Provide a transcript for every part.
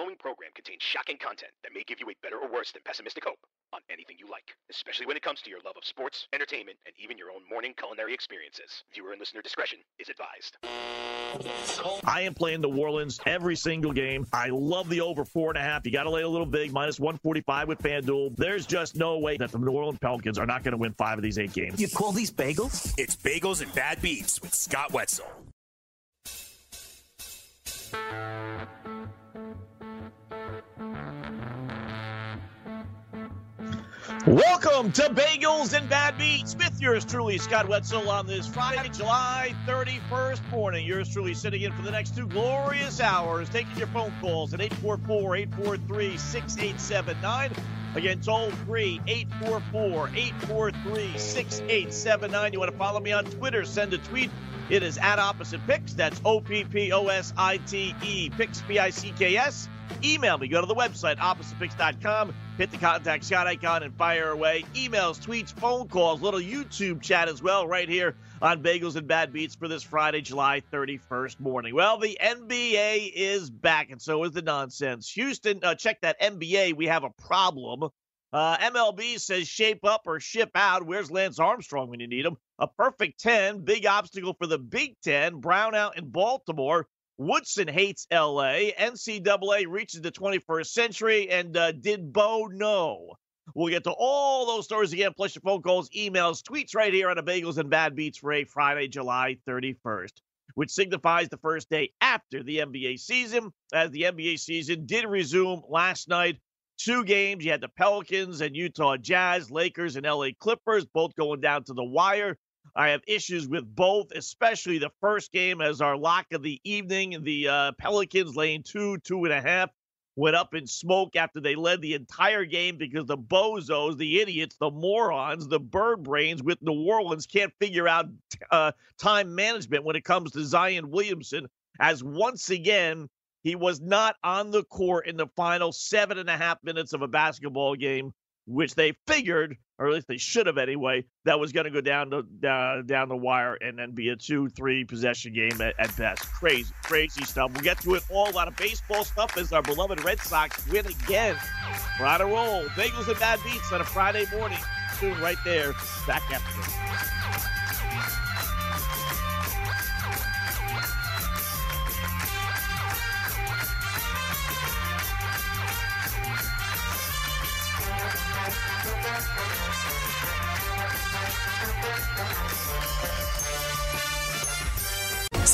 following program contains shocking content that may give you a better or worse than pessimistic hope on anything you like, especially when it comes to your love of sports, entertainment, and even your own morning culinary experiences. Viewer and listener discretion is advised. I am playing New Orleans every single game. I love the over four and a half. You got to lay a little big, minus 145 with FanDuel. There's just no way that the New Orleans Pelicans are not going to win five of these eight games. You call these bagels? It's Bagels and Bad Beats with Scott Wetzel. Welcome to Bagels and Bad Beats with yours truly, Scott Wetzel, on this Friday, July 31st morning. Yours truly sitting in for the next two glorious hours, taking your phone calls at 844 843 6879. Again, toll free 844 843 6879. You want to follow me on Twitter? Send a tweet. It is at Opposite Picks. That's O P P O S I T E, Picks, P I C K S. Email me. Go to the website, oppositepicks.com. Hit the contact Scott icon and fire away. Emails, tweets, phone calls, little YouTube chat as well, right here on Bagels and Bad Beats for this Friday, July 31st morning. Well, the NBA is back, and so is the nonsense. Houston, uh, check that NBA. We have a problem. Uh, MLB says shape up or ship out. Where's Lance Armstrong when you need him? A perfect 10. Big obstacle for the Big Ten. Brown out in Baltimore. Woodson hates LA. NCAA reaches the 21st century. And uh, did Bo know? We'll get to all those stories again, plus your phone calls, emails, tweets right here on the Bagels and Bad Beats for a Friday, July 31st, which signifies the first day after the NBA season, as the NBA season did resume last night. Two games. You had the Pelicans and Utah Jazz, Lakers and LA Clippers, both going down to the wire. I have issues with both, especially the first game as our lock of the evening. The uh, Pelicans laying two, two and a half, went up in smoke after they led the entire game because the bozos, the idiots, the morons, the bird brains with New Orleans can't figure out uh, time management when it comes to Zion Williamson. As once again, he was not on the court in the final seven and a half minutes of a basketball game which they figured, or at least they should have anyway, that was going to go down the uh, down the wire and then be a two, three possession game at, at, best. Crazy, crazy stuff. We'll get to it all. A lot of baseball stuff as our beloved Red Sox win again. We're on a roll. Bagels and bad beats on a Friday morning. Soon, right there. Back after this.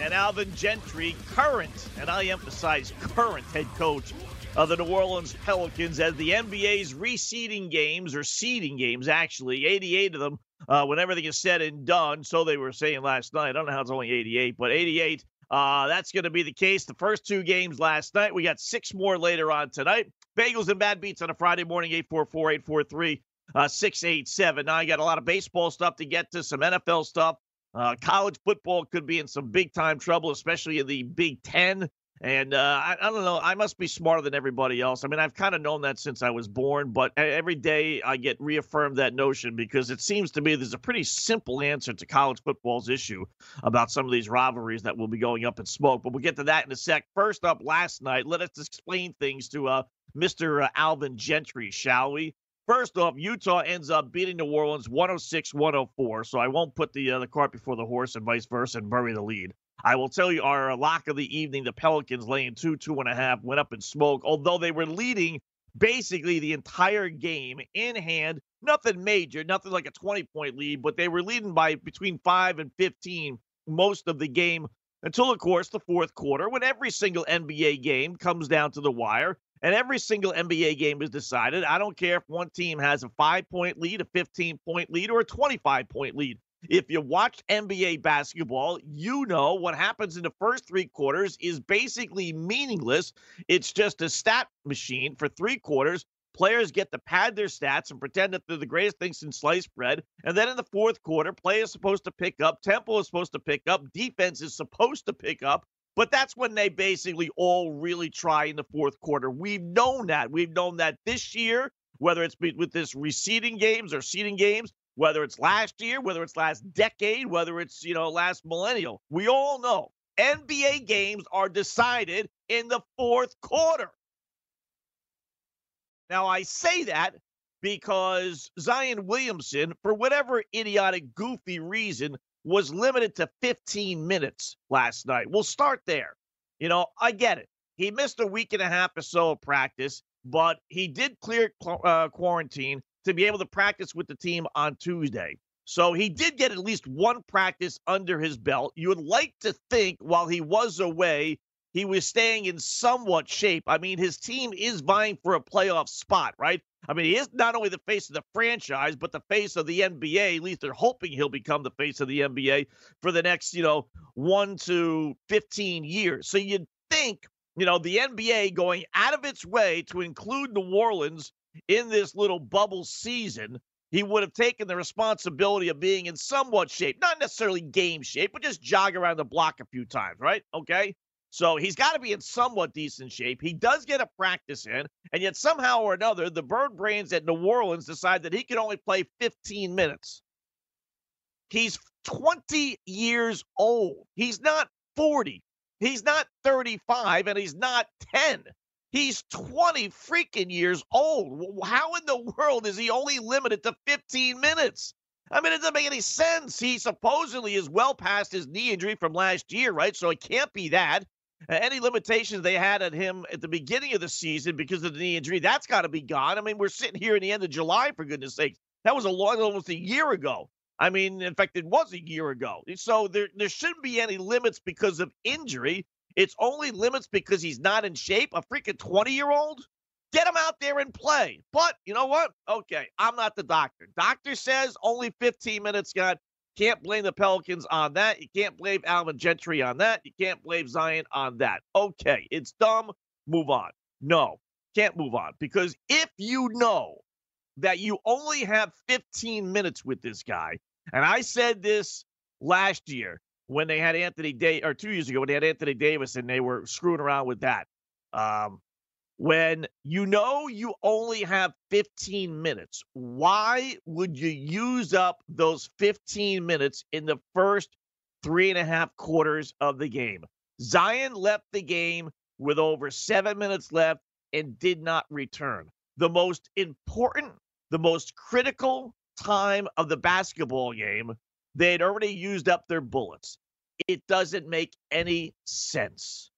And Alvin Gentry, current, and I emphasize current head coach of the New Orleans Pelicans as the NBA's reseeding games, or seeding games, actually, 88 of them, uh, when everything is said and done. So they were saying last night. I don't know how it's only 88, but 88. Uh, that's going to be the case. The first two games last night. We got six more later on tonight. Bagels and Bad Beats on a Friday morning, 844 843 uh, 687. Now, I got a lot of baseball stuff to get to, some NFL stuff. Uh, college football could be in some big time trouble, especially in the Big Ten. And uh, I, I, don't know. I must be smarter than everybody else. I mean, I've kind of known that since I was born, but every day I get reaffirmed that notion because it seems to me there's a pretty simple answer to college football's issue about some of these rivalries that will be going up in smoke. But we'll get to that in a sec. First up, last night, let us explain things to uh, Mr. Uh, Alvin Gentry, shall we? First off, Utah ends up beating New Orleans 106 104. So I won't put the, uh, the cart before the horse and vice versa and bury the lead. I will tell you our lock of the evening, the Pelicans laying two, two and a half, went up in smoke, although they were leading basically the entire game in hand. Nothing major, nothing like a 20 point lead, but they were leading by between 5 and 15 most of the game until, of course, the fourth quarter when every single NBA game comes down to the wire and every single NBA game is decided. I don't care if one team has a five point lead, a 15 point lead, or a 25 point lead. If you watch NBA basketball, you know what happens in the first three quarters is basically meaningless. It's just a stat machine for three quarters. Players get to pad their stats and pretend that they're the greatest thing since sliced bread. And then in the fourth quarter, play is supposed to pick up, tempo is supposed to pick up, defense is supposed to pick up. But that's when they basically all really try in the fourth quarter. We've known that. We've known that this year, whether it's with this reseeding games or seeding games, whether it's last year, whether it's last decade, whether it's, you know, last millennial. We all know NBA games are decided in the fourth quarter. Now, I say that because Zion Williamson, for whatever idiotic, goofy reason, was limited to 15 minutes last night. We'll start there. You know, I get it. He missed a week and a half or so of practice, but he did clear uh, quarantine to be able to practice with the team on Tuesday. So he did get at least one practice under his belt. You would like to think while he was away, he was staying in somewhat shape. I mean, his team is vying for a playoff spot, right? I mean, he is not only the face of the franchise, but the face of the NBA. At least they're hoping he'll become the face of the NBA for the next, you know, one to 15 years. So you'd think, you know, the NBA going out of its way to include New Orleans in this little bubble season, he would have taken the responsibility of being in somewhat shape, not necessarily game shape, but just jog around the block a few times, right? Okay. So he's got to be in somewhat decent shape. He does get a practice in, and yet somehow or another, the bird brains at New Orleans decide that he can only play 15 minutes. He's 20 years old. He's not 40. He's not 35, and he's not 10. He's 20 freaking years old. How in the world is he only limited to 15 minutes? I mean, it doesn't make any sense. He supposedly is well past his knee injury from last year, right? So it can't be that. Uh, any limitations they had on him at the beginning of the season because of the knee injury, that's got to be gone. I mean, we're sitting here in the end of July, for goodness sake. That was a long, almost a year ago. I mean, in fact, it was a year ago. So there, there shouldn't be any limits because of injury. It's only limits because he's not in shape. A freaking 20 year old? Get him out there and play. But you know what? Okay, I'm not the doctor. Doctor says only 15 minutes, God. Can't blame the Pelicans on that. You can't blame Alvin Gentry on that. You can't blame Zion on that. Okay, it's dumb. Move on. No, can't move on. Because if you know that you only have 15 minutes with this guy, and I said this last year, when they had Anthony Day or two years ago when they had Anthony Davis and they were screwing around with that. Um, when you know you only have 15 minutes, why would you use up those 15 minutes in the first three and a half quarters of the game? Zion left the game with over seven minutes left and did not return. The most important, the most critical time of the basketball game they had already used up their bullets. It doesn't make any sense.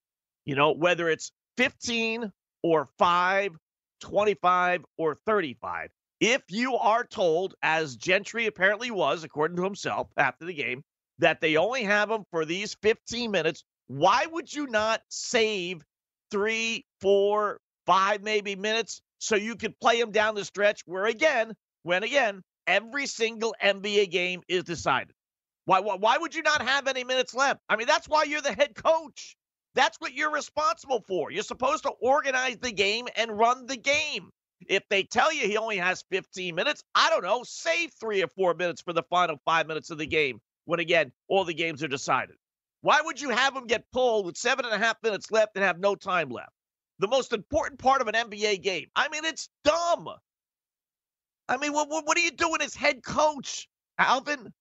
You know, whether it's 15 or 5, 25 or 35. If you are told, as Gentry apparently was, according to himself after the game, that they only have him for these 15 minutes, why would you not save three, four, five, maybe minutes so you could play him down the stretch where, again, when again, every single NBA game is decided. Why, why, why would you not have any minutes left? I mean, that's why you're the head coach. That's what you're responsible for. You're supposed to organize the game and run the game. If they tell you he only has 15 minutes, I don't know, save three or four minutes for the final five minutes of the game when, again, all the games are decided. Why would you have him get pulled with seven and a half minutes left and have no time left? The most important part of an NBA game. I mean, it's dumb. I mean, what, what, are you doing as head coach, Alvin?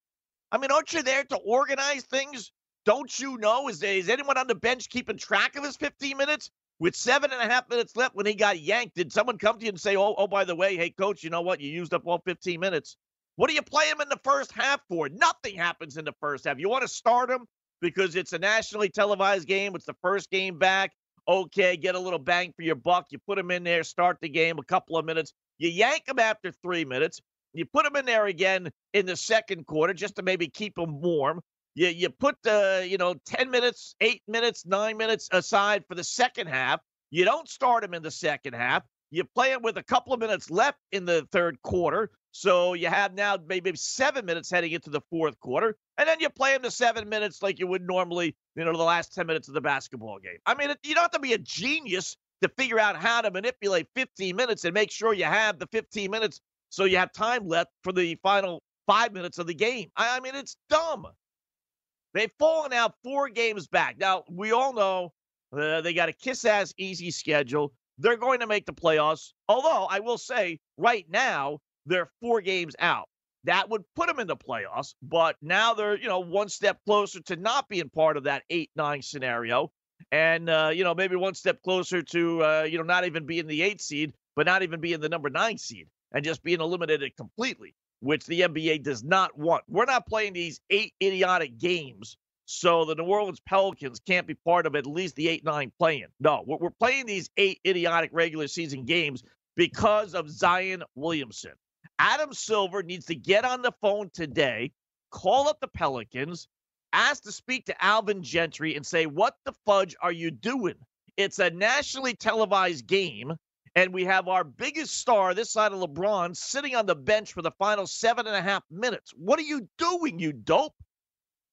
I mean, aren't you there to organize things? Don't you know? Is, is anyone on the bench keeping track of his 15 minutes? With seven and a half minutes left when he got yanked, did someone come to you and say, oh, oh, by the way, hey, coach, you know what? You used up all 15 minutes. What do you play him in the first half for? Nothing happens in the first half. You want to start him because it's a nationally televised game. It's the first game back. Okay, get a little bang for your buck. You put him in there, start the game a couple of minutes. You yank him after three minutes. You put him in there again in the second quarter just to maybe keep him warm. You you put the you know ten minutes, eight minutes, nine minutes aside for the second half. You don't start him in the second half. You play him with a couple of minutes left in the third quarter. So you have now maybe seven minutes heading into the fourth quarter. And then you play him the seven minutes like you would normally, you know, the last 10 minutes of the basketball game. I mean, you don't have to be a genius to figure out how to manipulate 15 minutes and make sure you have the 15 minutes so you have time left for the final five minutes of the game. I, mean, it's dumb. They've fallen out four games back. Now, we all know uh, they got a kiss ass easy schedule. They're going to make the playoffs. Although I will say, right now, they're four games out. That would put them in the playoffs, but now they're, you know, one step closer to not being part of that 8 9 scenario. And, uh, you know, maybe one step closer to, uh, you know, not even being the eight seed, but not even being the number nine seed and just being eliminated completely, which the NBA does not want. We're not playing these eight idiotic games so the New Orleans Pelicans can't be part of at least the 8 9 playing. No, we're playing these eight idiotic regular season games because of Zion Williamson. Adam Silver needs to get on the phone today, call up the Pelicans, ask to speak to Alvin Gentry, and say, What the fudge are you doing? It's a nationally televised game, and we have our biggest star this side of LeBron sitting on the bench for the final seven and a half minutes. What are you doing, you dope?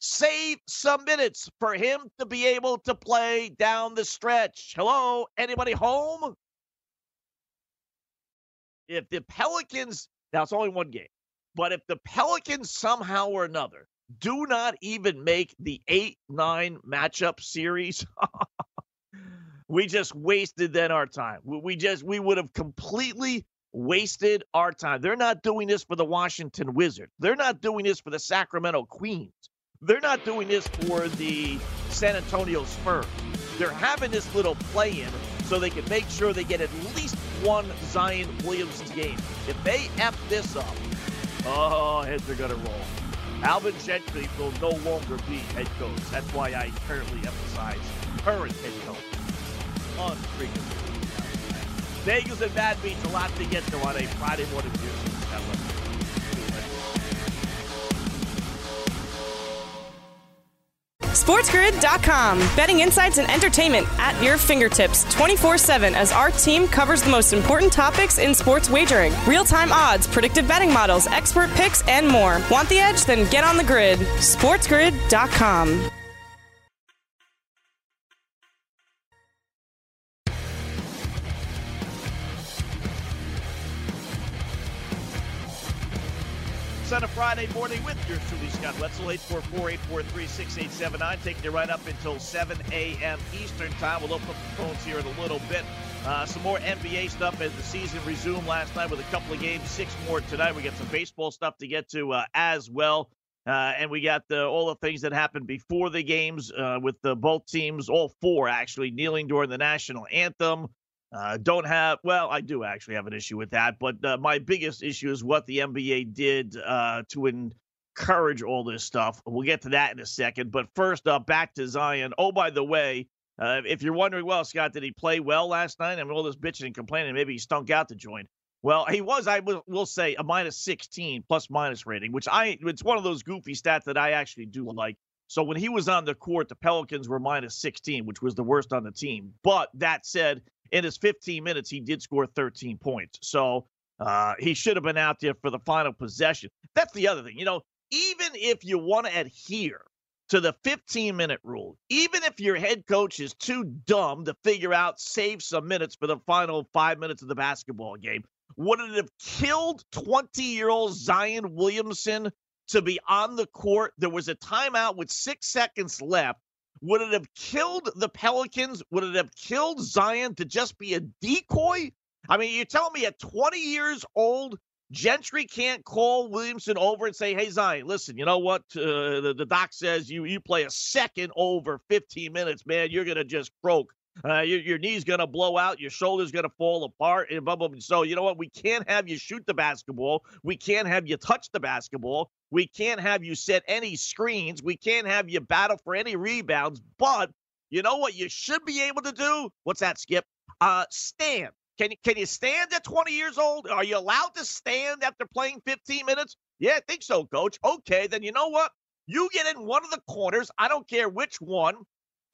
Save some minutes for him to be able to play down the stretch. Hello, anybody home? If the Pelicans, now it's only one game, but if the Pelicans somehow or another do not even make the 8 9 matchup series, we just wasted then our time. We just, we would have completely wasted our time. They're not doing this for the Washington Wizards. They're not doing this for the Sacramento Queens. They're not doing this for the San Antonio Spurs. They're having this little play in so they can make sure they get at least one Zion Williamson game. If they F this up, oh, heads are going to roll. Alvin Gentry will no longer be head coach. That's why I currently emphasize current head coach. Unfreaking. Bagels and Bad Beats, a lot to get to on a Friday morning here. SportsGrid.com. Betting insights and entertainment at your fingertips 24 7 as our team covers the most important topics in sports wagering real time odds, predictive betting models, expert picks, and more. Want the edge? Then get on the grid. SportsGrid.com. on a Friday morning with your truly Scott Wetzel, 844-843-6879, taking you right up until 7 a.m. Eastern Time. We'll open up the phones here in a little bit. Uh, some more NBA stuff as the season resumed last night with a couple of games, six more tonight. We got some baseball stuff to get to uh, as well. Uh, and we got the, all the things that happened before the games uh, with the, both teams, all four actually, kneeling during the national anthem. Uh, don't have, well, I do actually have an issue with that, but uh, my biggest issue is what the NBA did uh, to encourage all this stuff. We'll get to that in a second. But first up, back to Zion. Oh, by the way, uh, if you're wondering, well, Scott, did he play well last night? I mean, all this bitching and complaining, maybe he stunk out to join. Well, he was, I will say, a minus 16 plus minus rating, which I, it's one of those goofy stats that I actually do like. So when he was on the court, the Pelicans were minus 16, which was the worst on the team. But that said, in his 15 minutes, he did score 13 points. So uh, he should have been out there for the final possession. That's the other thing. You know, even if you want to adhere to the 15 minute rule, even if your head coach is too dumb to figure out save some minutes for the final five minutes of the basketball game, would it have killed 20 year old Zion Williamson to be on the court? There was a timeout with six seconds left. Would it have killed the Pelicans? Would it have killed Zion to just be a decoy? I mean, you're telling me at 20 years old, Gentry can't call Williamson over and say, "Hey Zion, listen, you know what? Uh, the, the doc says you you play a second over 15 minutes, man. You're gonna just croak. Uh, your, your knee's going to blow out. Your shoulder's going to fall apart. And blah, blah, blah. So, you know what? We can't have you shoot the basketball. We can't have you touch the basketball. We can't have you set any screens. We can't have you battle for any rebounds. But You know what you should be able to do? What's that, Skip? Uh, stand. Can you can you stand at 20 years old? Are you allowed to stand after playing 15 minutes? Yeah, I think so, coach. Okay, then you know what? You get in one of the corners. I don't care which one.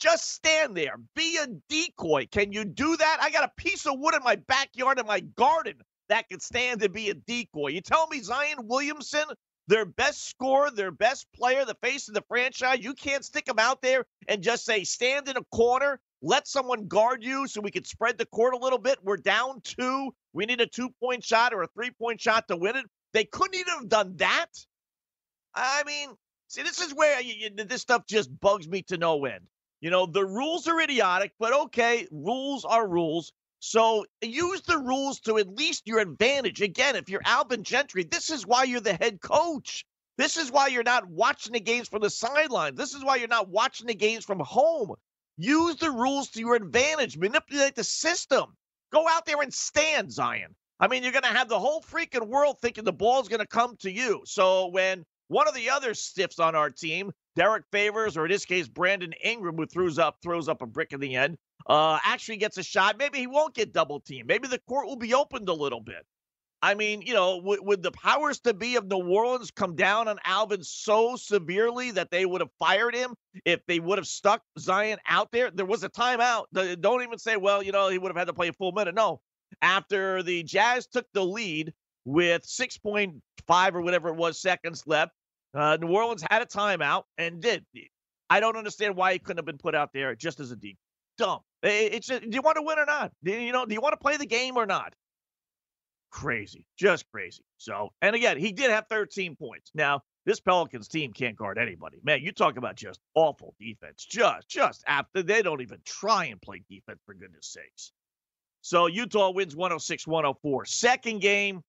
Just stand there. Be a decoy. Can you do that? I got a piece of wood in my backyard in my garden that can stand to be a decoy. You tell me Zion Williamson, their best scorer, their best player, the face of the franchise, you can't stick him out there and just say, stand in a corner, let someone guard you so we can spread the court a little bit. We're down two. We need a two point shot or a three point shot to win it. They couldn't even have done that. I mean, see, this is where you, you, this stuff just bugs me to no end. You know, the rules are idiotic, but okay, rules are rules. So use the rules to at least your advantage. Again, if you're Alvin Gentry, this is why you're the head coach. This is why you're not watching the games from the sidelines. This is why you're not watching the games from home. Use the rules to your advantage. Manipulate the system. Go out there and stand, Zion. I mean, you're going to have the whole freaking world thinking the ball's going to come to you. So when one of the other stiffs on our team, Derrick Favors, or in this case, Brandon Ingram, who throws up throws up a brick in the end, uh, actually gets a shot. Maybe he won't get double teamed. Maybe the court will be opened a little bit. I mean, you know, would, would the powers to be of New Orleans come down on Alvin so severely that they would have fired him if they would have stuck Zion out there? There was a timeout. Don't even say, well, you know, he would have had to play a full minute. No. After the Jazz took the lead with 6.5 or whatever it was seconds left, uh, New Orleans had a timeout and did. I don't understand why he couldn't have been put out there just as a a D. Dumb. It's just, do you want to win or not? Do you know? Do you want to play the game or not? crazy, just crazy. So, and again, he did have 13 points. Now, this Pelicans team can't guard anybody. Man, you talk about just awful defense. Just, just after they don't even try and play defense for goodness sakes. So Utah wins 106 104. Second game,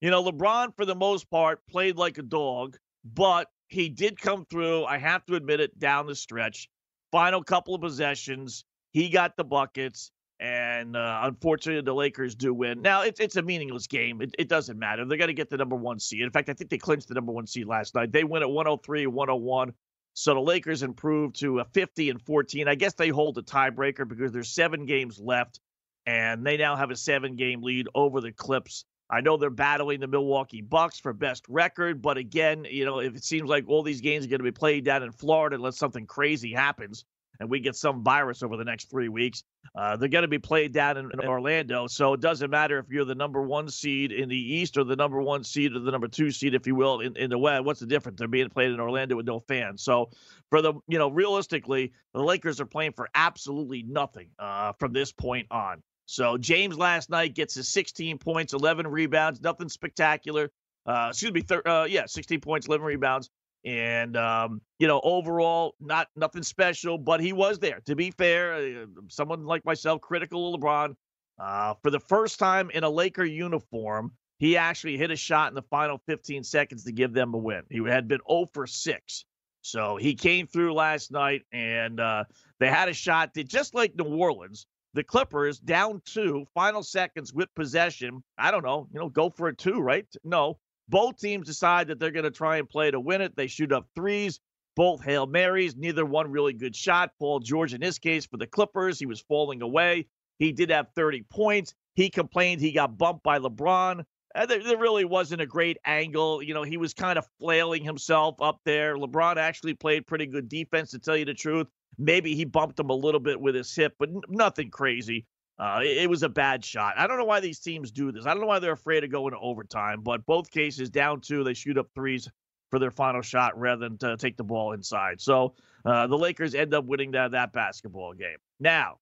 you know, LeBron, for the most part, played like a dog, but he did come through. I have to admit it down the stretch. Final couple of possessions, he got the buckets. And uh, unfortunately, the Lakers do win. Now, it's, it's a meaningless game. It, it doesn't matter. They're going to get the number one seed. In fact, I think they clinched the number one seed last night. They win at 103 101. So the Lakers improved to a 50 and 14. I guess they hold a tiebreaker because there's seven games left, and they now have a seven game lead over the Clips. I know they're battling the Milwaukee Bucks for best record, but again, you know, if it seems like all these games are going to be played down in Florida unless something crazy happens, and we get some virus over the next three weeks. Uh, they're going to be played down in, in, Orlando. So it doesn't matter if you're the number one seed in the East or the number one seed or the number two seed, if you will, in, in the West. What's the difference? They're being played in Orlando with no fans. So for the, you know, realistically, the Lakers are playing for absolutely nothing uh, from this point on. So James last night gets his 16 points, 11 rebounds, nothing spectacular. Uh, excuse me, thir- uh, yeah, 16 points, 11 rebounds. And um, you know, overall, not nothing special, but he was there. To be fair, uh, someone like myself, critical of LeBron, uh, for the first time in a Laker uniform, he actually hit a shot in the final 15 seconds to give them a win. He had been 0 for 6. So he came through last night, and uh, they had a shot that just like New Orleans, the Clippers down two, final seconds with possession. I don't know, you know, go for a two, right? No, both teams decide that they're going to try and play to win it. They shoot up threes, both Hail Marys, neither one really good shot. Paul George, in his case, for the Clippers, he was falling away. He did have 30 points. He complained he got bumped by LeBron. Uh, there, there, really wasn't a great angle. You know, he was kind of flailing himself up there. LeBron actually played pretty good defense, to tell you the truth. Maybe he bumped him a little bit with his hip, but n- nothing crazy. Uh, it, it, was a bad shot. I don't know why these teams do this. I don't know why they're afraid of going to overtime, but both cases down two, they shoot up threes for their final shot rather than to take the ball inside. So uh, the Lakers end up winning that, that basketball game. Now,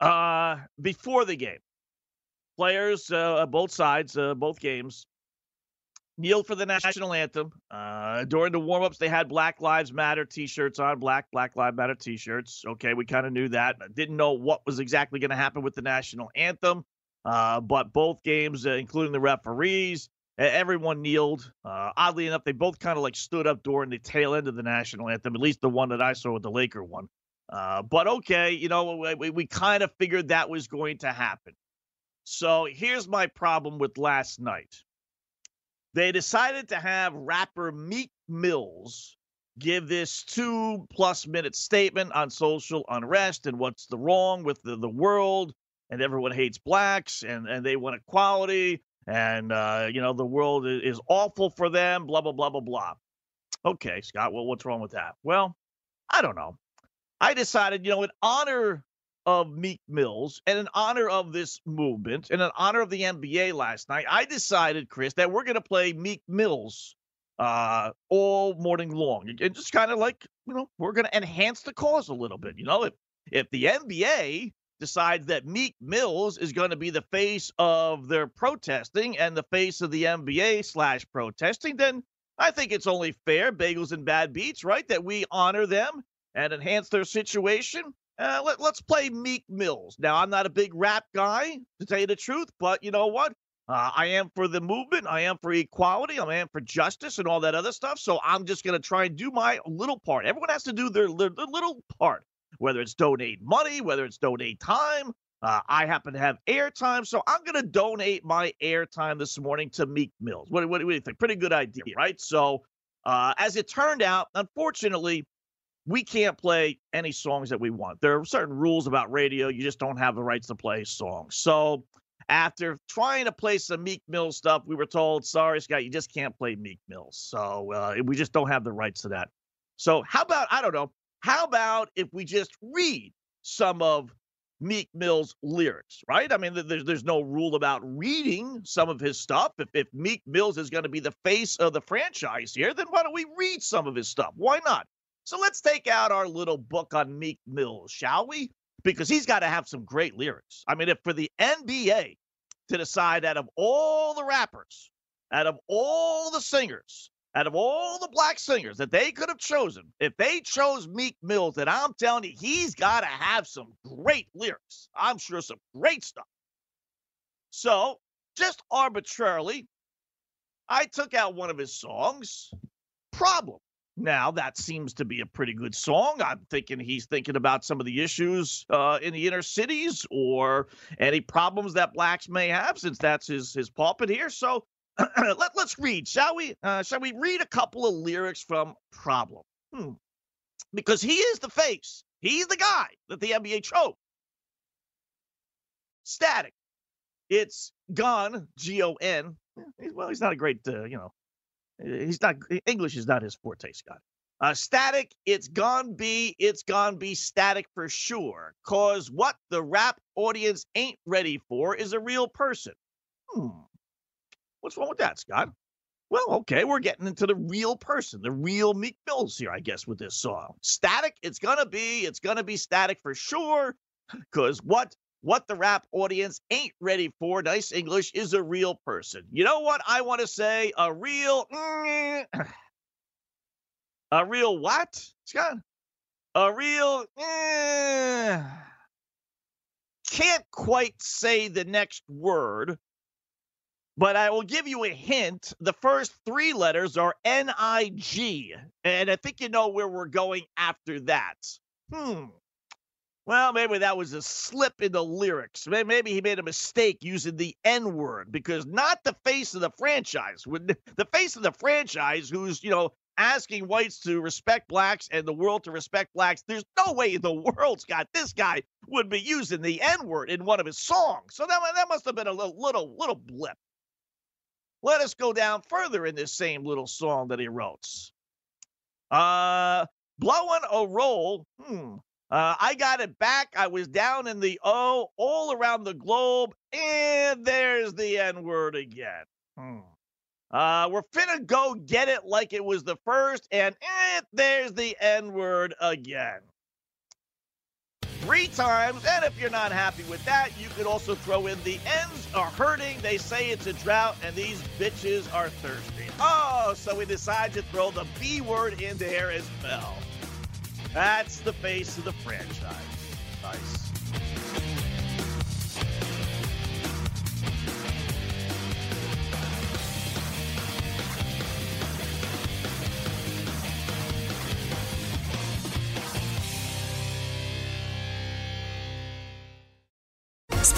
uh, before the game, players, uh, both sides, uh, both games, kneel for the national anthem. Uh, during the warmups, they had Black Lives Matter T-shirts on, black Black Lives Matter T-shirts. Okay, we kind of knew that. Didn't know what was exactly going to happen with the national anthem, uh, but both games, uh, including the referees, everyone kneeled. Uh, oddly enough, they both kind of like stood up during the tail end of the national anthem. At least the one that I saw with the Laker one. Uh, but okay, you know, we, we kind of figured that was going to happen. So here's my problem with last night they decided to have rapper Meek Mills give this two plus minute statement on social unrest and what's the wrong with the, the world and everyone hates blacks and, and they want equality and uh, you know the world is, awful for them blah blah blah blah blah. Okay scott well what's wrong with that? Well i don't know. I decided you know in honor of meek mills and in honor of this movement and in honor of the nba last night i decided chris that we're going to play meek mills uh, all morning long. And just kind of like, you know, we're going to enhance the cause a little bit. You know, if if the NBA decides that Meek Mills is going to be the face of their protesting and the face of the NBA slash protesting, then I think it's only fair, Bagels and Bad Beats, right, that we honor them and enhance their situation. Uh, let, let's play Meek Mills. Now, I'm not a big rap guy, to tell you the truth, but you know what? Uh, I am for the movement. I am for equality. I am for justice and all that other stuff. So I'm just going to try and do my little part. Everyone has to do their, their, their little part, whether it's donate money, whether it's donate time. Uh, I happen to have airtime, so I'm going to donate my airtime this morning to Meek Mills. What, what, what, do you think? Pretty good idea, right? So, uh, as it turned out, unfortunately, we can't play any songs that we want. There are certain rules about radio. You just don't have the rights to play songs. So, after trying to play some Meek Mill stuff, we were told, sorry, Scott, you just can't play Meek Mill. So uh, we just don't have the rights to that. So how about, I don't know, how about if we just read some of Meek Mill's lyrics, right? I mean, there's there's no rule about reading some of his stuff. If if Meek Mills is going to be the face of the franchise here, then why don't we read some of his stuff? Why not? So let's take out our little book on Meek Mills, shall we? Because he's got to have some great lyrics. I mean, if for the NBA to decide out of all the rappers, out of all the singers, out of all the black singers that they could have chosen, if they chose Meek Mills, then I'm telling you, he's got to have some great lyrics. I'm sure some great stuff. So, just arbitrarily, I took out one of his songs, Problem. Now, that seems to be a pretty good song. I'm thinking he's thinking about some of the issues uh, in the inner cities or any problems that blacks may have, since that's his, his pulpit here. So let, let's read, shall we? Uh, shall we read a couple of lyrics from Problem? Hmm. Because he is the face, he's the guy that the NBA chose. Static. It's gone, G O N. Well, he's not a great, uh, you know, He's not English is not his forte, Scott. Uh, static, it's gone be, it's gone be static for sure. Cause what the rap audience ain't ready for is a real person. Hmm. What's wrong with that, Scott? Well, okay, we're getting into the real person, the real Meek Mills here, I guess, with this song. Static, it's gonna be, it's gonna be static for sure. Cause what what the rap audience ain't ready for, nice English, is a real person. You know what I want to say? A real. a real what, Scott? A real. Eh, can't quite say the next word, but I will give you a hint. The first three letters are N I G, and I think you know where we're going after that. Hmm. Well, maybe that was a slip in the lyrics. Maybe he made a mistake using the N word because not the face of the franchise. The face of the franchise, who's, you know, asking whites to respect blacks and the world to respect blacks, there's no way in the world, Scott, this guy would be using the N word in one of his songs. So that, that must have been a little, little, little blip. Let us go down further in this same little song that he wrote. Uh, blowing a roll. Hmm. Uh, I got it back. I was down in the O all around the globe, and there's the N word again. Hmm. Uh, we're finna go get it like it was the first, and eh, there's the N word again. Three times, and if you're not happy with that, you could also throw in the ends are hurting. They say it's a drought, and these bitches are thirsty. Oh, so we decide to throw the B word in there as well. That's the face of the franchise. Nice.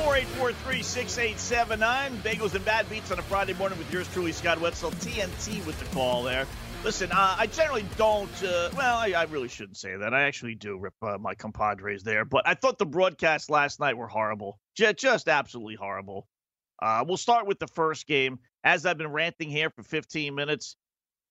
four four eight four three six eight seven nine. Bagels and Bad Beats on a Friday morning with yours truly, Scott Wetzel. TNT with the call there. Listen, uh, I generally don't. Uh, well, I, I, really shouldn't say that. I actually do rip uh, my compadres there, but I thought the broadcasts last night were horrible. Just, just absolutely horrible. Uh, we'll start with the first game. As I've been ranting here for 15 minutes,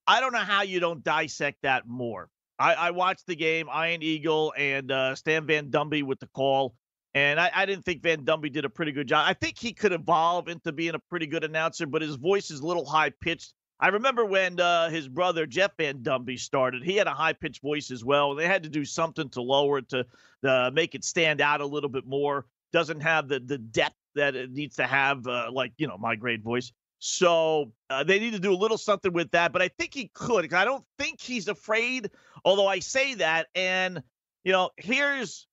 I don't know how you don't dissect that more. I, I watched the game, Ian Eagle and uh, Stan Van Gundy with the call. And I, I, didn't think Van Gundy did a pretty good job. I think he could evolve into being a pretty good announcer, but his voice is a little high pitched. I remember when uh, his brother Jeff Van Gundy started, he had a high pitched voice as well. They had to do something to lower it to uh, make it stand out a little bit more. Doesn't have the the depth that it needs to have, uh, like you know my great voice. So uh, they need to do a little something with that. But I think he could. I don't think he's afraid. Although I say that, and you know, here's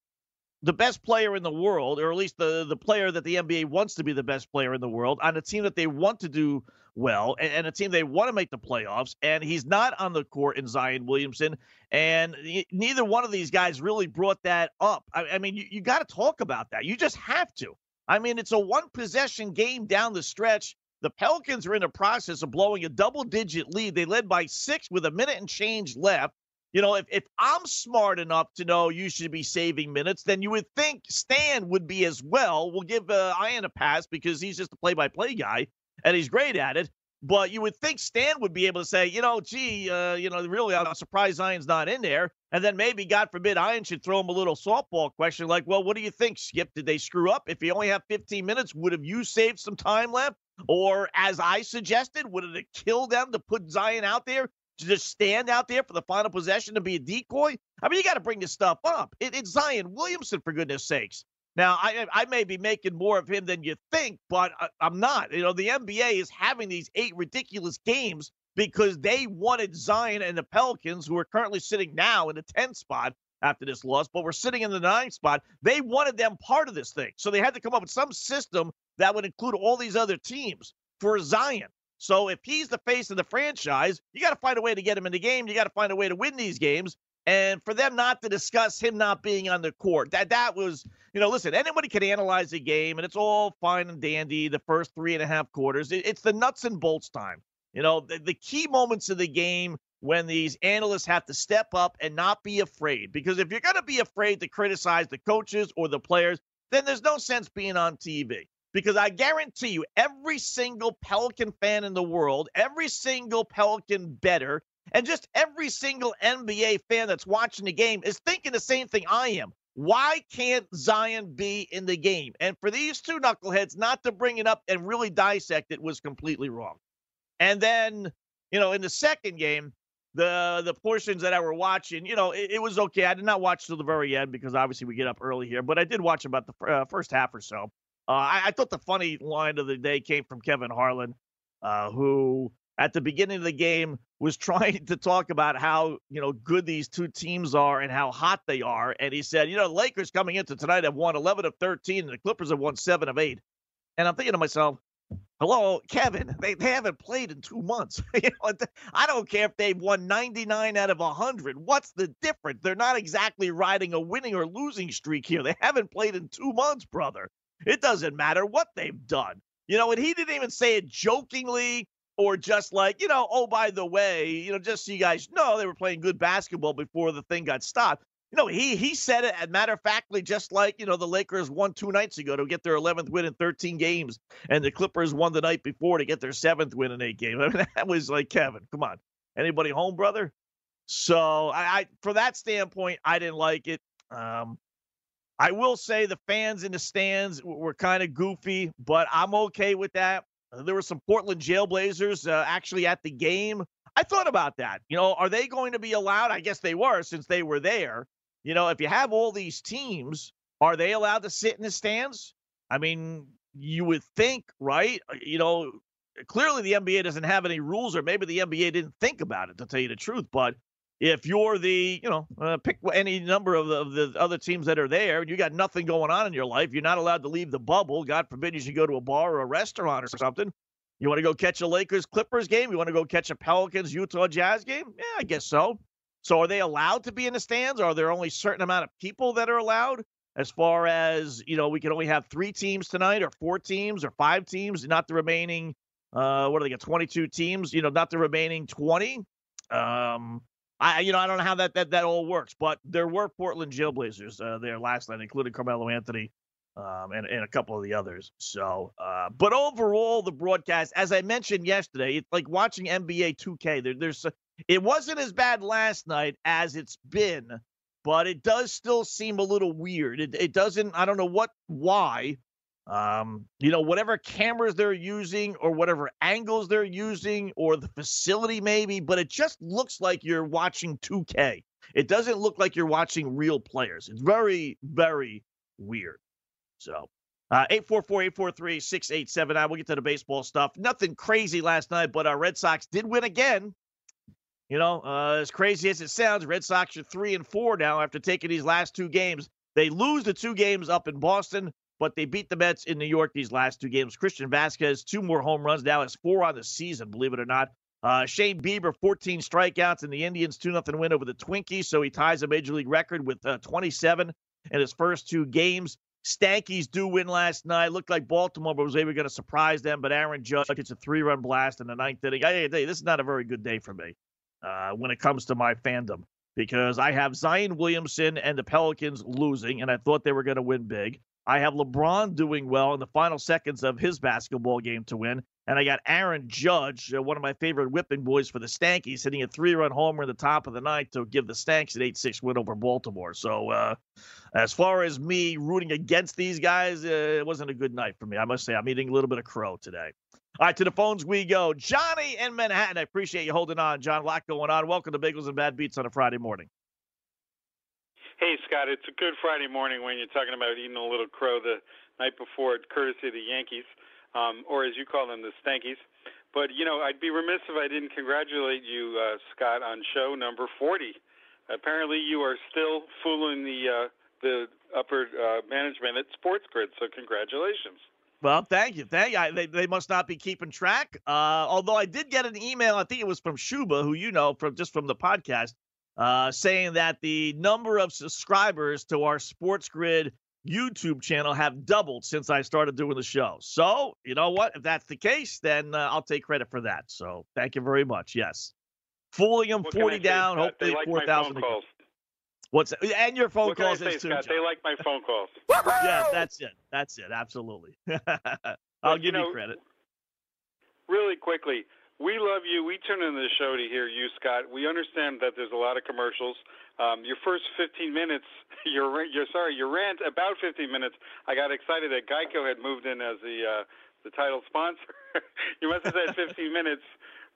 the best player in the world, or at least the the player that the NBA wants to be the best player in the world, on a team that they want to do well, and, and a team they want to make the playoffs. And he's not on the court in Zion Williamson, and neither one of these guys really brought that up. I, I mean, you, you got to talk about that. You just have to. I mean, it's a one possession game down the stretch. The Pelicans are in the process of blowing a double digit lead. They led by six with a minute and change left. You know, if, if I'm smart enough to know you should be saving minutes, then you would think Stan would be as well. We'll give uh, Ian a pass because he's just a play by play guy and he's great at it. But you would think Stan would be able to say, you know, gee, uh, you know, really, I'm surprised Ian's not in there. And then maybe, God forbid, Ian should throw him a little softball question like, well, what do you think, Skip? Did they screw up? If you only have 15 minutes, would have you saved some time left? Or as I suggested, would it have killed them to put Zion out there to just stand out there for the final possession to be a decoy? I mean, you got to bring this stuff up. It, it's Zion Williamson, for goodness sakes. Now, I, I may be making more of him than you think, but I, I'm not. You know, the NBA is having these eight ridiculous games because they wanted Zion and the Pelicans, who are currently sitting now in the 10th spot after this loss, but we're sitting in the ninth spot. They wanted them part of this thing. So they had to come up with some system that would include all these other teams for Zion. So if he's the face of the franchise, you got to find a way to get him in the game. You got to find a way to win these games. And for them not to discuss him not being on the court, that that was, you know, listen, anybody can analyze a game, and it's all fine and dandy. The first three and a half quarters, it, it's the nuts and bolts time. You know, the, the key moments of the game when these analysts have to step up and not be afraid. Because if you're going to be afraid to criticize the coaches or the players, then there's no sense being on TV because I guarantee you, every single Pelican fan in the world, every single Pelican better, and just every single NBA fan that's watching the game is thinking the same thing I am. Why can't Zion be in the game? And for these two knuckleheads not to bring it up and really dissect it was completely wrong. And then, you know, in the second game, the the portions that I were watching, you know, it, it was okay. I did not watch till the very end because obviously we get up early here, but I did watch about the uh, first half or so. Uh, I, I, thought the funny line of the day came from Kevin Harlan, uh, who at the beginning of the game was trying to talk about how you know good these two teams are and how hot they are, and he said, you know, Lakers coming into tonight have won 11 of 13, and the Clippers have won seven of eight. And I'm thinking to myself, hello, Kevin, they, they haven't played in two months. you know, I don't care if they've won 99 out of 100. What's the difference? They're not exactly riding a winning or losing streak here. They haven't played in two months, brother. It doesn't matter what they've done. You know, and he didn't even say it jokingly or just like, you know, oh, by the way, you know, just so you guys know, they were playing good basketball before the thing got stopped. You know, he he said it, as matter of factly, just like, you know, the Lakers won two nights ago to get their 11th win in 13 games, and the Clippers won the night before to get their seventh win in eight games. I mean, that was like, Kevin, come on. Anybody home, brother? So I, I for that standpoint, I didn't like it. Um, I will say the fans in the stands were kind of goofy, but I'm okay with that. Uh, there were some Portland Jailblazers uh, actually at the game. I thought about that. You know, are they going to be allowed? I guess they were since they were there. You know, if you have all these teams, are they allowed to sit in the stands? I mean, you would think, right? Uh, you know, clearly the NBA doesn't have any rules, or maybe the NBA didn't think about it, to tell you the truth. But if you're the, you know, uh, pick any number of the, of the, other teams that are there, you got nothing going on in your life, you're not allowed to leave the bubble. God forbid you should go to a bar or a restaurant or something. You want to go catch a Lakers Clippers game? You want to go catch a Pelicans Utah Jazz game? Yeah, I guess so. So are they allowed to be in the stands? Are there only certain amount of people that are allowed? As far as, you know, we can only have three teams tonight or four teams or five teams, not the remaining uh what do they get 22 teams, you know, not the remaining 20. Um I you know, I don't know how that that, that all works, but there were Portland Jailblazers uh, there last night, including Carmelo Anthony um, and, and a couple of the others. So, uh, but overall, the broadcast, as I mentioned yesterday, it's like watching NBA 2K. There, there's it wasn't as bad last night as it's been, but it does still seem a little weird. It, it doesn't. I don't know what why. Um, you know, whatever cameras they're using or whatever angles they're using or the facility maybe, but it just looks like you're watching 2K. It doesn't look like you're watching real players. It's very, very weird. So, uh, 844-843-6879. We'll get to the baseball stuff. Nothing crazy last night, but our Red Sox did win again. You know, uh, as crazy as it sounds, Red Sox are three and four now after taking these last two games. They lose the two games up in Boston, but they beat the Mets in New York these last two games. Christian Vázquez, two more home runs now, has four on the season, believe it or not. Uh, Shane Bieber, 14 strikeouts, and the Indians 2 0 win over the Twinkies. So he ties a major league record with uh, 27 in his first two games. Stankies do win last night. Looked like Baltimore was going to surprise them, but Aaron Judge gets a three run blast in the ninth inning. I, this is not a very good day for me uh, when it comes to my fandom because I have Zion Williamson and the Pelicans losing, and I thought they were going to win big. I have LeBron doing well in the final seconds of his basketball game to win. And I got Aaron Judge, uh, one of my favorite whipping boys for the Stankies, hitting a three run homer in the top of the ninth to give the Stanks an 8 6 win over Baltimore. So, uh, as far as me rooting against these guys, uh, it wasn't a good night for me. I must say, I'm eating a little bit of crow today. All right, to the phones we go. Johnny in Manhattan. I appreciate you holding on, John. A lot going on. Welcome to Bagels and Bad Beats on a Friday morning. Hey, Scott. It's a good Friday morning when you're talking about eating a little crow the night before, courtesy of the Yankees um, or as you call them, the Stankies. But you know, I'd be remiss if I didn't congratulate you, uh, Scott, on show number 40. Apparently, you are still fooling the uh, the upper uh, management at Sports Grid. So, congratulations. Well, thank you. Thank you. I, they, they must not be keeping track. Uh, although I did get an email, I think it was from Shuba, who you know from just from the podcast, uh, saying that the number of subscribers to our Sports Grid YouTube channel have doubled since I started doing the show. So, you know what? If that's the case, then uh, I'll take credit for that. So, thank you very much. Yes. Fooling them 40 down, hopefully like 4,000. What's that? and your phone what calls say, too. Scott? They like my phone calls. yeah, that's it. That's it. Absolutely. I'll but, give you, know, you credit. Really quickly, we love you. We tune into the show to hear you, Scott. We understand that there's a lot of commercials. Um, your first 15 minutes, your your sorry, your rant about 15 minutes. I got excited that Geico had moved in as the uh, the title sponsor. you must have said 15 minutes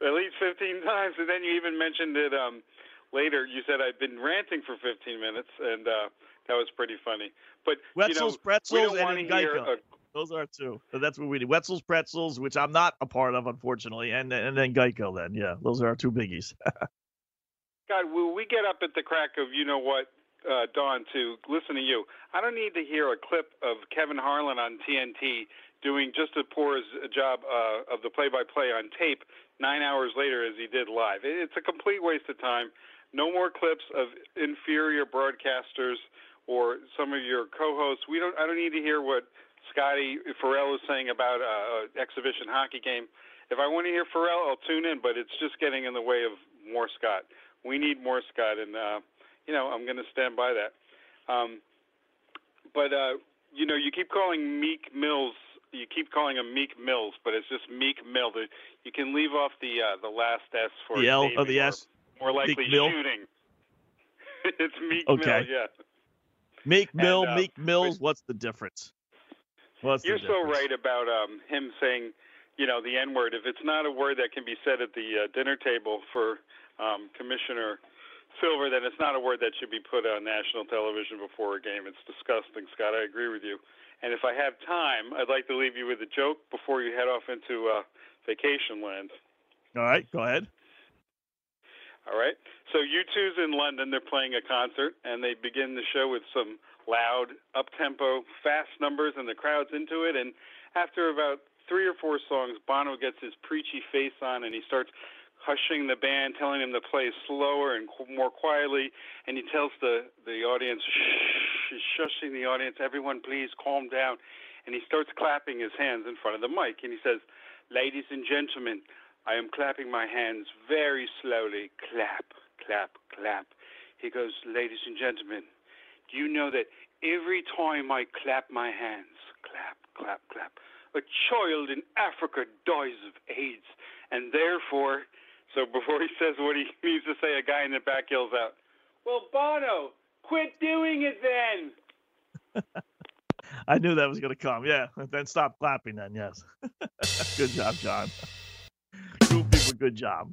at least 15 times, and then you even mentioned it um, later. You said I've been ranting for 15 minutes, and uh, that was pretty funny. But Wetzel's you know, pretzels and Geico. A, those are two. That's what we do. Wetzel's pretzels, which I'm not a part of, unfortunately, and and then Geico. Then, yeah, those are our two biggies. God, will we get up at the crack of you know what, uh, Dawn, to listen to you? I don't need to hear a clip of Kevin Harlan on TNT doing just as poor a job uh, of the play-by-play on tape nine hours later as he did live. It's a complete waste of time. No more clips of inferior broadcasters or some of your co-hosts. We don't. I don't need to hear what Scotty Farrell is saying about uh, an exhibition hockey game. If I want to hear Farrell, I'll tune in, but it's just getting in the way of more Scott. We need more Scott, and uh, you know I'm going to stand by that. Um, but uh, you know, you keep calling Meek Mills. You keep calling him Meek Mills, but it's just Meek Mill. You can leave off the uh, the last S for the L of the S. More likely shooting. it's Meek okay. Mill, yeah. Meek Mill, and, uh, Meek Mills. What's the difference? What's You're so right about um, him saying, you know, the N word. If it's not a word that can be said at the uh, dinner table for um, Commissioner Silver, then it's not a word that should be put on national television before a game. It's disgusting, Scott. I agree with you. And if I have time, I'd like to leave you with a joke before you head off into uh, vacation land. All right, go ahead. All right. So U2's in London. They're playing a concert, and they begin the show with some loud, up-tempo, fast numbers, and the crowd's into it. And after about three or four songs, Bono gets his preachy face on, and he starts hushing the band, telling them to play slower and qu- more quietly. And he tells the the audience, shh, he's shushing the audience, everyone please calm down. And he starts clapping his hands in front of the mic, and he says, "Ladies and gentlemen, I am clapping my hands very slowly. Clap, clap, clap." He goes, "Ladies and gentlemen, do you know that every time I clap my hands, clap, clap, clap, a child in Africa dies of AIDS, and therefore." So before he says what he means to say, a guy in the back yells out, "Well, Bono, quit doing it then." I knew that was going to come. Yeah, then stop clapping. Then yes, good job, John. Cool people, good job.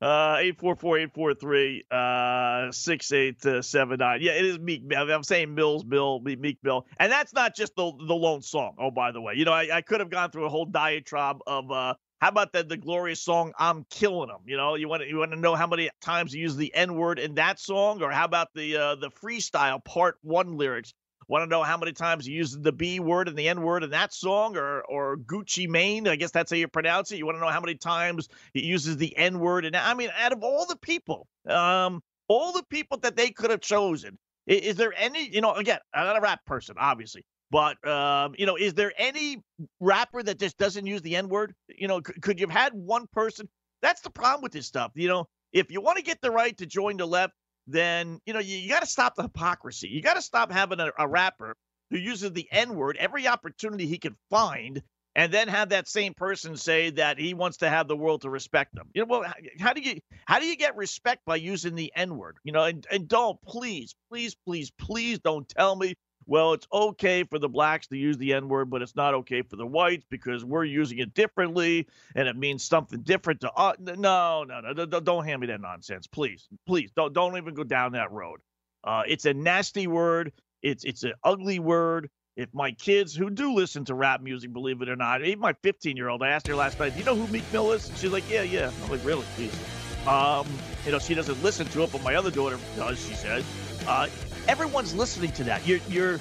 Uh, eight four four eight four three uh six uh. Yeah, it is Meek. I'm saying Mills Bill, Meek Bill, and that's not just the the lone song. Oh, by the way, you know I, I could have gone through a whole diatribe of uh how about the the glorious song "I'm Killing Them"? You know, you want to you want to know how many times you use the N word in that song, or how about the uh, the freestyle part one lyrics? Want to know how many times he uses the B word and the N word in that song, or or Gucci Mane? I guess that's how you pronounce it. You want to know how many times he uses the N word? And I mean, out of all the people, um, all the people that they could have chosen, is, is there any? You know, again, I'm not a rap person, obviously, but um, you know, is there any rapper that just doesn't use the N word? You know, c- could you have had one person? That's the problem with this stuff. You know, if you want to get the right to join the left, then you know you, you got to stop the hypocrisy. You got to stop having a, a rapper who uses the N word every opportunity he can find, and then have that same person say that he wants to have the world to respect him. You know, well, how do you how do you get respect by using the N word? You know, and and don't please, please, please, please don't tell me well, it's okay for the blacks to use the N word, but it's not okay for the whites because we're using it differently and it means something different to us. No, no, no, don't hand me that nonsense, please, please. Don't don't even go down that road. Uh, it's a nasty word. It's it's an ugly word. If my kids who do listen to rap music, believe it or not, even my 15 year old, I asked her last night, "Do you know who Meek Mill is?" She's like, "Yeah, yeah." I'm like, "Really? Please." Um, you know, she doesn't listen to it, but my other daughter does. She said, uh, everyone's listening to that. You're you're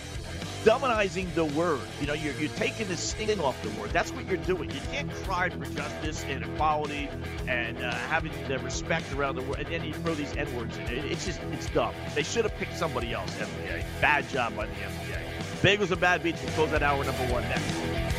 the word. You know, you're you're taking the sting off the word. That's what you're doing. You can't cry for justice and equality and uh, having the respect around the world, and then you throw these n words in. It, it's just it's dumb. They should have picked somebody else. NBA. Bad job by the NBA. Bagels and bad beats will close that hour number one next.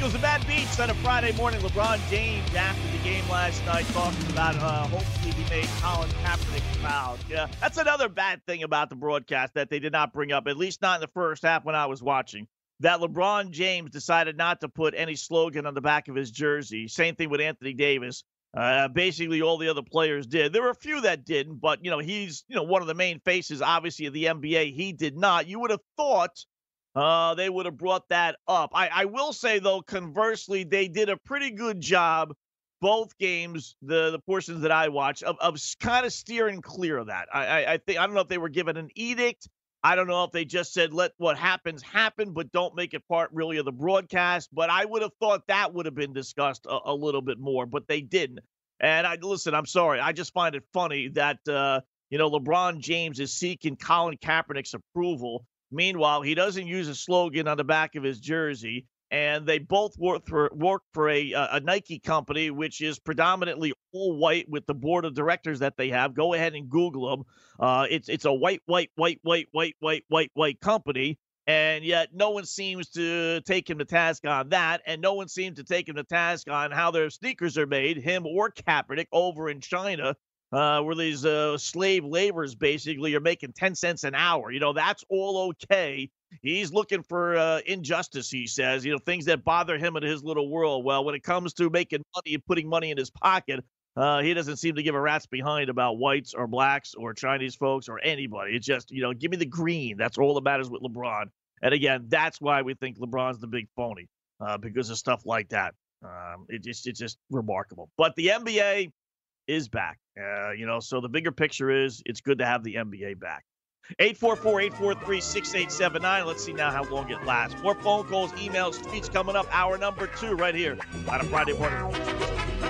Bagels and Bad Beats on a Friday morning. LeBron James after the game last night talking about uh, hopefully he made Colin Kaepernick proud. Yeah, that's another bad thing about the broadcast that they did not bring up, at least not in the first half when I was watching. That LeBron James decided not to put any slogan on the back of his jersey. Same thing with Anthony Davis. Uh, basically, all the other players did. There were a few that didn't, but you know he's you know one of the main faces, obviously, of the NBA. He did not. You would have thought uh, they would have brought that up. I, I will say though, conversely, they did a pretty good job both games, the the portions that I watched, of, of kind of steering clear of that. I, I I think I don't know if they were given an edict. I don't know if they just said let what happens happen, but don't make it part really of the broadcast. But I would have thought that would have been discussed a, a little bit more, but they didn't. And I listen. I'm sorry. I just find it funny that uh, you know LeBron James is seeking Colin Kaepernick's approval. Meanwhile, he doesn't use a slogan on the back of his jersey, and they both work for work for a a Nike company, which is predominantly all white with the board of directors that they have. Go ahead and Google them. Uh, it's it's a white, white, white, white, white, white, white, white company, and yet no one seems to take him to task on that, and no one seems to take him to task on how their sneakers are made, him or Kaepernick over in China. Uh, where these uh, slave laborers basically are making 10 cents an hour. You know, that's all okay. He's looking for uh, injustice, he says, you know, things that bother him in his little world. Well, when it comes to making money and putting money in his pocket, uh, he doesn't seem to give a rat's behind about whites or blacks or Chinese folks or anybody. It's just, you know, give me the green. That's all that matters with LeBron. And again, that's why we think LeBron's the big phony uh, because of stuff like that. Um, it just, it's just remarkable. But the NBA is back. Uh, you know, so the bigger picture is it's good to have the NBA back. 844-843-6879. Let's see now how long it lasts. More phone calls, emails, tweets coming up. Hour number two right here on a Friday morning.